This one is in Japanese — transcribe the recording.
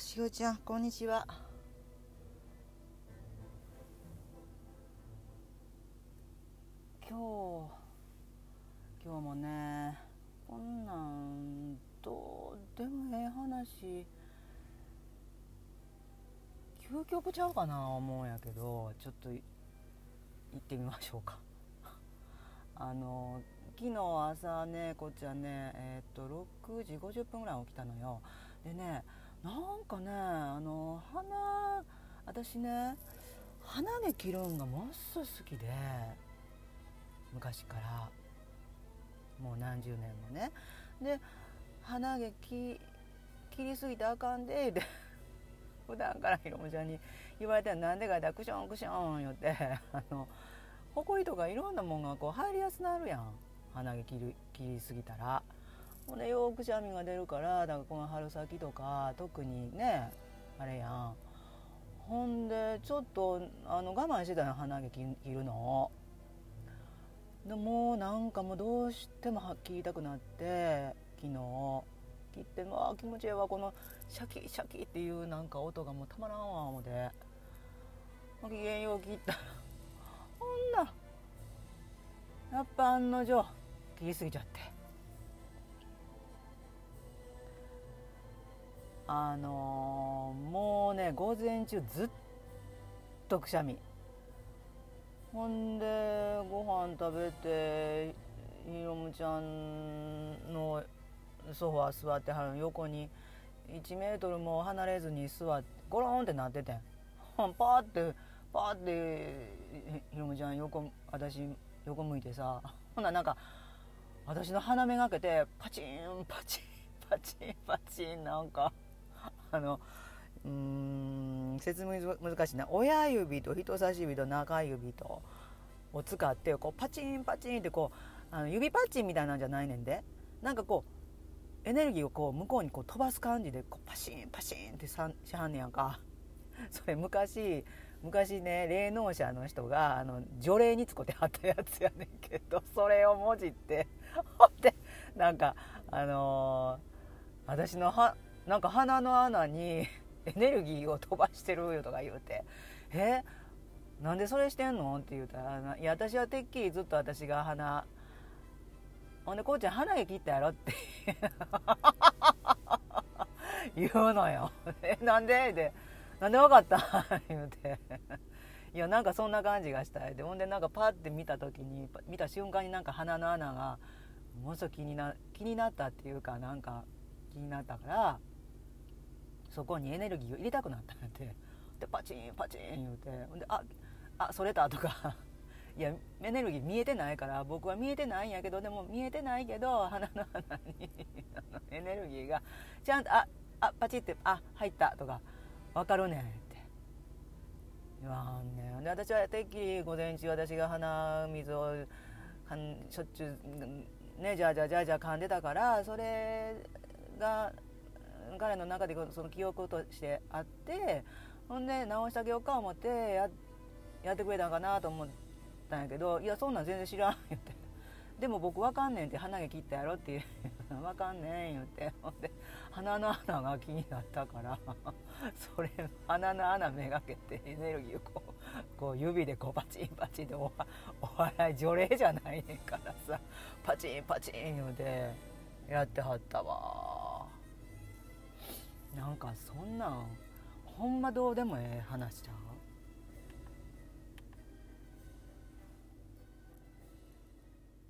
しおちゃんこんにちは。今日今日もねこんなんどうでもええ話。究極ちゃうかな思うんやけどちょっと行ってみましょうか。あの昨日朝ねこっちはねえー、っと6時50分ぐらい起きたのよ。でねなんかねあの花私ね花毛切るんがもっそ好きで昔から。もう何十年もね。で鼻毛切りすぎてあかんでって 普段からひろむちゃんに言われてなんでかってクションクション言って あのほこりとかいろんなもんがこう入りやすなるやん。鼻毛切り切りすぎたら。ほんでよくしゃみが出るからだからこの春先とか特にねあれやん。ほんでちょっとあの我慢してたの鼻毛切るの。でもうなんかもうどうしても切りたくなって昨日。切ってまあ気持ちいいわこのシャキシャキっていうなんか音がもうたまらんわ思て。機嫌よう切った。ら ほんなやっぱ案の定切りすぎちゃって。あのー、もうね午前中ずっとくしゃみほんでご飯食べてひろむちゃんのソファー座ってはる横に1メートルも離れずに座ってゴロンってなっててんパーってパーってひろむちゃん横私横向いてさ ほんななんか私の鼻めがけてパチンパチンパチンパチンなんかあのうーん説明難しいな。親指と人差し指と中指とを使ってこうパチンパチンってこうあの指パッチンみたいなんじゃないねんで。なんかこうエネルギーをこう向こうにこう飛ばす感じでこうパシンパシンってしはんねやんか。それ昔昔ね霊能者の人があの除霊に使ってはったやつやねんけどそれをもじってほんでなんかあのー、私のはなんか鼻の穴に エネルギーを飛ばしてるよとか言うて「え？なんでそれしてんの?」って言うたら「いや私はてっきりずっと私が鼻ほんでこうちゃん鼻毛切ったやろ」って 言うのよ「え？なんで?」で「なんで分かった?」言うていやなんかそんな感じがしたいでほんでなんかパッて見た時に見た瞬間になんか鼻の穴がものすごく気にな気になったっていうかなんか気になったからそこにエネルギーを入れたくなったんやって。でパチンパチン言うて。んでああそれたとか。いやエネルギー見えてないから僕は見えてないんやけどでも見えてないけど鼻の穴に エネルギーがちゃんとああパチってあ入ったとか分かるねんって。言わんねん。で私はてっきり午前中私が鼻水をしょっちゅうねじゃあじゃあじゃあじゃあ噛んでたからそれが彼の中でその記憶としてあってほんで直してあげようか思ってややってくれたんかなと思ったんやけど「いやそんなん全然知らん」言って「でも僕わかんねん」って鼻毛切ったやろって言う「わかんねん」言って。ほんで鼻の穴が気になったから それ鼻の穴めがけてエネルギーをこうこう指でこうパチンパチンでお笑い除霊じゃないねんからさパチンパチン言うてやってはったわ。なんかそんなんほんまどうでもええ話じゃん